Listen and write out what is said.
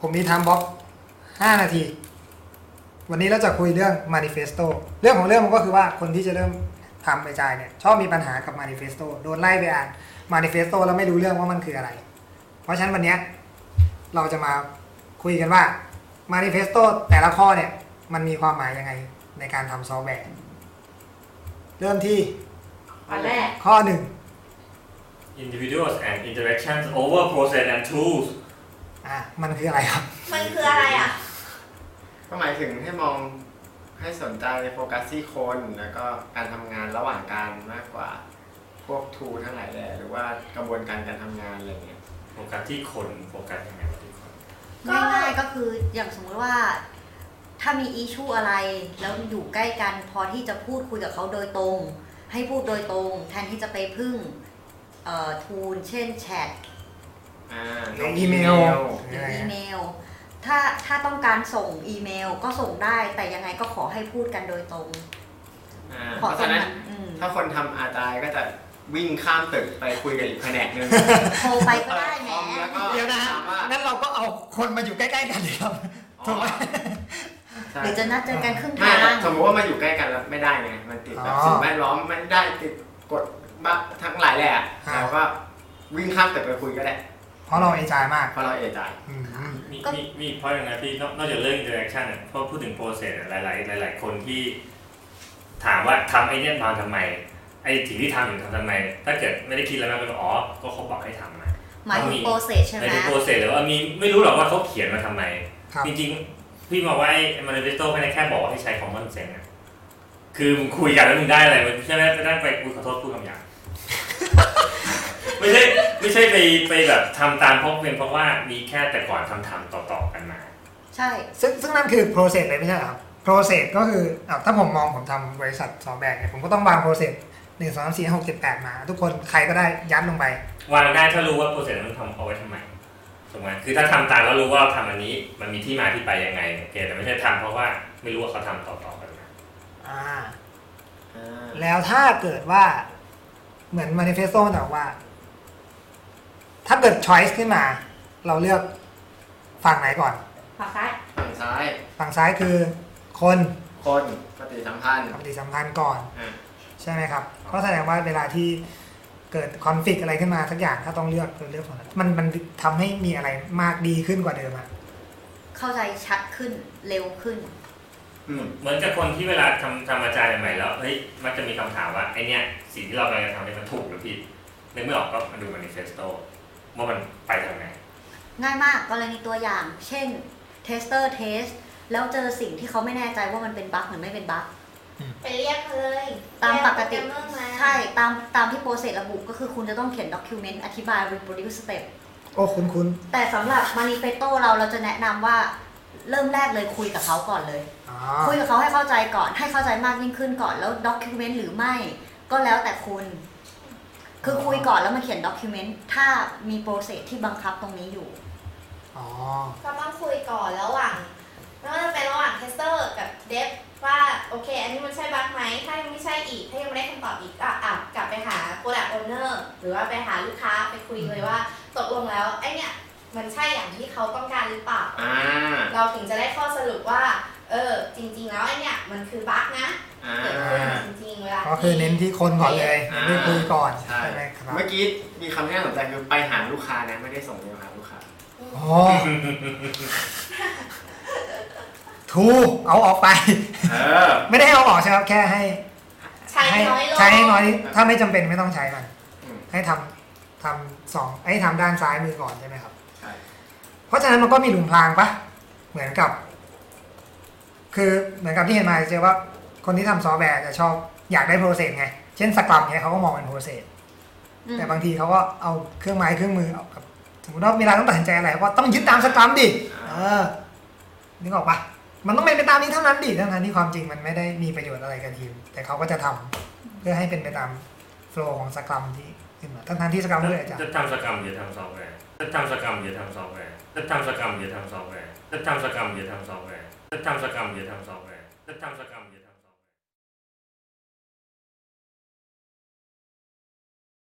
ผมมีไทม์บล็อก5นาที วันนี้เราจะคุยเรื่อง manifesto เรื่องของเรื่องมันก็คือว่าคนที่จะเริ่มทำไปจ่ายเนี่ยชอบมีปัญหากับ manifesto โดนไล่ไปอ่าน manifesto แล้วไม่รู้เรื่องว่ามันคืออะไร เพราะฉะนั้นวันเนี้ยเราจะมาคุยกันว่า manifesto แต่ละข้อเนี่ยมันมีความหมายยังไงในการทำซอฟต์แวร์เริ่มที่อันแรกข้อหนึ่ง individuals and interactions over process and tools อะมันคืออะไรครับ มันคืออะไรอะ ก็หมายถึงให้มองให้สนใจโฟกัสที่คนแล้วก็การทำงานระหว่างการมากกว่า พวกทูทั้งหลายแหล่หรือว่ากระบวนการการทำงานอะไรเงี้ยโฟกัสที่คนโฟกัสยังไงวะที่คนก็ ง่ายๆก็คืออย่างสมมุติว่า ถ้ามีอิชูอะไร แล้วอยู่ใกล้กันพอที่จะพูดคุยกับเขาโดยตรง ให้พูดโดยตรง แทนที่จะไปพึ่งเอ่อทูลเช่นแชท อ่าลงอีเมลหรืออีเมล ถ้าถ้าต้องการส่งอีเมลก็ส่งได้แต่ยังไงก็ขอให้พูดกันโดยตรง อ่าเพเพราะราะตรฉะงนั้นนั้นอืมถ้าคนทำอาจายก็จะวิ่งข้ามตึกไปคุยกับอีกแผนกหนึ่งโทรไปก็ได้แหมคอมแล้วก็เดี๋ยวนะถามว่างั้นเราก็เอาคนมาอยู่ใกล้ๆกันเลยครับอ๋อถูกไหม ใช่หรือจะนัดเจอกันครึ่งไม่ทาง สมมติว่ามาอยู่ใกล้กันแล้วไม่ได้ไงมันติดแบบอ๋อสิ่งแวดล้อมมันได้ติดกฎบ้าทั้งหลายแหละอ่า เราก็วิ่งข้ามตึกไปคุยก็ได้ เพราะเรา agile มากเพราะเรา agile อืมมีมีมีเพราะอย่างนั้นที่นอกนอกจากเรื่อง interaction อะเพราะพูดถึง process อะหลายๆหลาย ๆ คนที่ ถามว่าทำไอ้เนี่ยมาทำไมไอ้สิ่งที่ทำอยู่ทำทำไม ถ้าเกิดไม่ได้คิดอะไรมากก็บอกอ๋อก็เขาบอกให้ทำมาหมายถึงโปรเซสใช่ไหในมโปรเซสหรือว่ามีไม่รู้หรอกว่าเขาเขียนมาทำไมครับจริงๆ พี่มองว่าไอ้ manifesto แค่แค่บอกว่าให้ใช้ common sense อะคือมึงคุยกันแล้วมึงได้อะไรมันใช่ไหมไปนั่งไปคุยขอโทษพูดคำหยาบไม่ใช่ ไม่ใช่ไปไปแบบทำตามเพราะเป็นเพราะว่ามีแค่แต่ก่อนทำทำต่อๆกันมา ใช่ ซึ่งซึ่งนั่นคือ process เลยไม่ใช่เหรอครับ process ก็คืออะถ้าผมมองผมทำบริษัทซอฟต์แวร์เนี่ยผมก็ต้องวาง process หนึ่งสองสามสี่ห้าหกเจ็ดแปดมา ทุกคนใครก็ได้ยัดลงไป วางได้ถ้ารู้ว่าโปรเซสมันทำเอาไว้ทำไมถูกไหมคือถ้าทำตามแล้วรู้ว่าทำอันนี้มันมีที่มาที่ไปยังไงโอเคแต่ไม่ใช่ทำเพราะว่าไม่รู้ว่าเขาทำต่อๆกันมาอ่าอ่าแล้วถ้าเกิดว่าเหมือน manifesto มันบอกว่า ถ้าเกิด choice ขึ้นมา เราเลือกฝั่งไหนก่อนฝั่งซ้ายฝั่งซ้าย ฝั่งซ้ายคือคนคนปฏิสัมพันธ์ปฏิสัมพันธ์ก่อน อ่าใช่ไหมครับ ก็แสดงว่าเวลาที่เกิดคอนฟ lict อะไรขึ้นมาสักอย่างถ้าต้องเลือกเราเลือกฝั่งนั้นมันมันทำให้มีอะไรมากดีขึ้นกว่าเดิมอะเข้าใจชัดขึ้นเร็วขึ้น อืมเหมือนกับคนที่เวลาทำทำ agile ใหม่ๆแล้วเฮ้ยมักจะมีคำถามว่าไอเนี้ยสิ่งที่เรากำลังจะทำเนี่ยมันถูกหรือผิดนึกไม่ออกก็มาดู manifesto ว่ามันไปทางไหนง่ายมากกรณีตัวอย่าง เช่น tester test แล้วเจอสิ่งที่เขาไม่แน่ใจว่ามันเป็น bug หรือไม่เป็น bugไปเรียกเขาเลยตามปกติเรียกโปรแรมเมอร์มาใช่ตามตามที่ process ระบุก็คือคุณจะต้องเขียน document อธิบาย reproduce step โอ้คุณคุณแต่สำหรับ manifesto เราเราจะแนะนำว่าเริ่มแรกเลยคุยกับเขาก่อนเลยอ๋อคุยกับเขาให้เข้าใจก่อนให้เข้าใจมากยิ่งขึ้นก่อนแล้ว document หรือไม่ ก็แล้วแต่คุณ คือคุยก่อนแล้วมาเขียน document ถ้ามี process ที่บังคับตรงนี้อยู่ อ๋อ ก็ต้องคุยก่อนระหว่างไม่ว่าจะเป็นระหว่าง tester กับ dev ว่าโอเค อันนี้มันใช่ bug ไหมถ้ายังไม่ใช่อีก ถ้ายังไม่ได้คำตอบอีกก็อะกลับไปหา product owner หรือว่าไปหาลูกค้าไปคุยเลยว่าตกลงแล้วไอเนี่ยมันใช่อย่างที่เขาต้องการหรือเปล่า อ่า เราถึงจะได้ข้อสรุปว่า เออ จริง ๆ แล้วไอเนี่ยมันคือ bug นะอ่า เกิดขึ้นจริงๆเวลา ก็คือเน้นที่คนก่อนเลยอ่าไม่คุยก่อนใช่ใช่ไหมครับ เมื่อกี้มีคำที่น่าสนใจคือไปหาลูกค้านะไม่ได้ส่งเมลหาลูกค้า อ๋อ tool เอาออกไป เออ ไม่ได้เอาออกใช่ไหมครับแค่ให้ใช้น้อยลงใช้ให้น้อยถ้าไม่จำเป็นไม่ต้องใช้มัน อืม ให้ทำทำสองให้ทำด้านซ้ายมือก่อนใช่ไหมครับ ใช่ เพราะฉะนั้นมันก็มีหลุมพรางปะเหมือนกับ คือเหมือนกับที่เห็นมาเจอว่า คนที่ทำซอฟต์แวร์จะชอบ อยากได้ process ไง เช่น Scrum เนี่ยเขาก็มองเป็น processอืมแต่บางทีเขาก็เอาเครื่องไม้เครื่องมือเอากับสมมติว่าเวลาต้องตัดสินใจอะไรก็ต้องยึดตามสกรัมดิเออนึกออกปะมันต้องเป็นไปตามนี้เท่านั้นดิทั้งๆที่ความจริงมันไม่ได้มีประโยชน์อะไรกับทีม แต่เขาก็จะทำเพื่อให้เป็นไปตามโฟล์ของสกรัมที่ขึ้นมาทั้งๆที่สกรัมไม่ได้อาจารย์จะทำสกรรมอย่าทำซอฟต์แวร์จะทำสกรรมอย่าทำซอฟต์แวร์จะทำสกรรมอย่าทำซอฟต์แวร์จะทำสกรรมอย่าทำซอฟต์แวร์จะทำสกรรมอย่าทำซอฟต์แวร์จะทำสกรรมอย่าทำ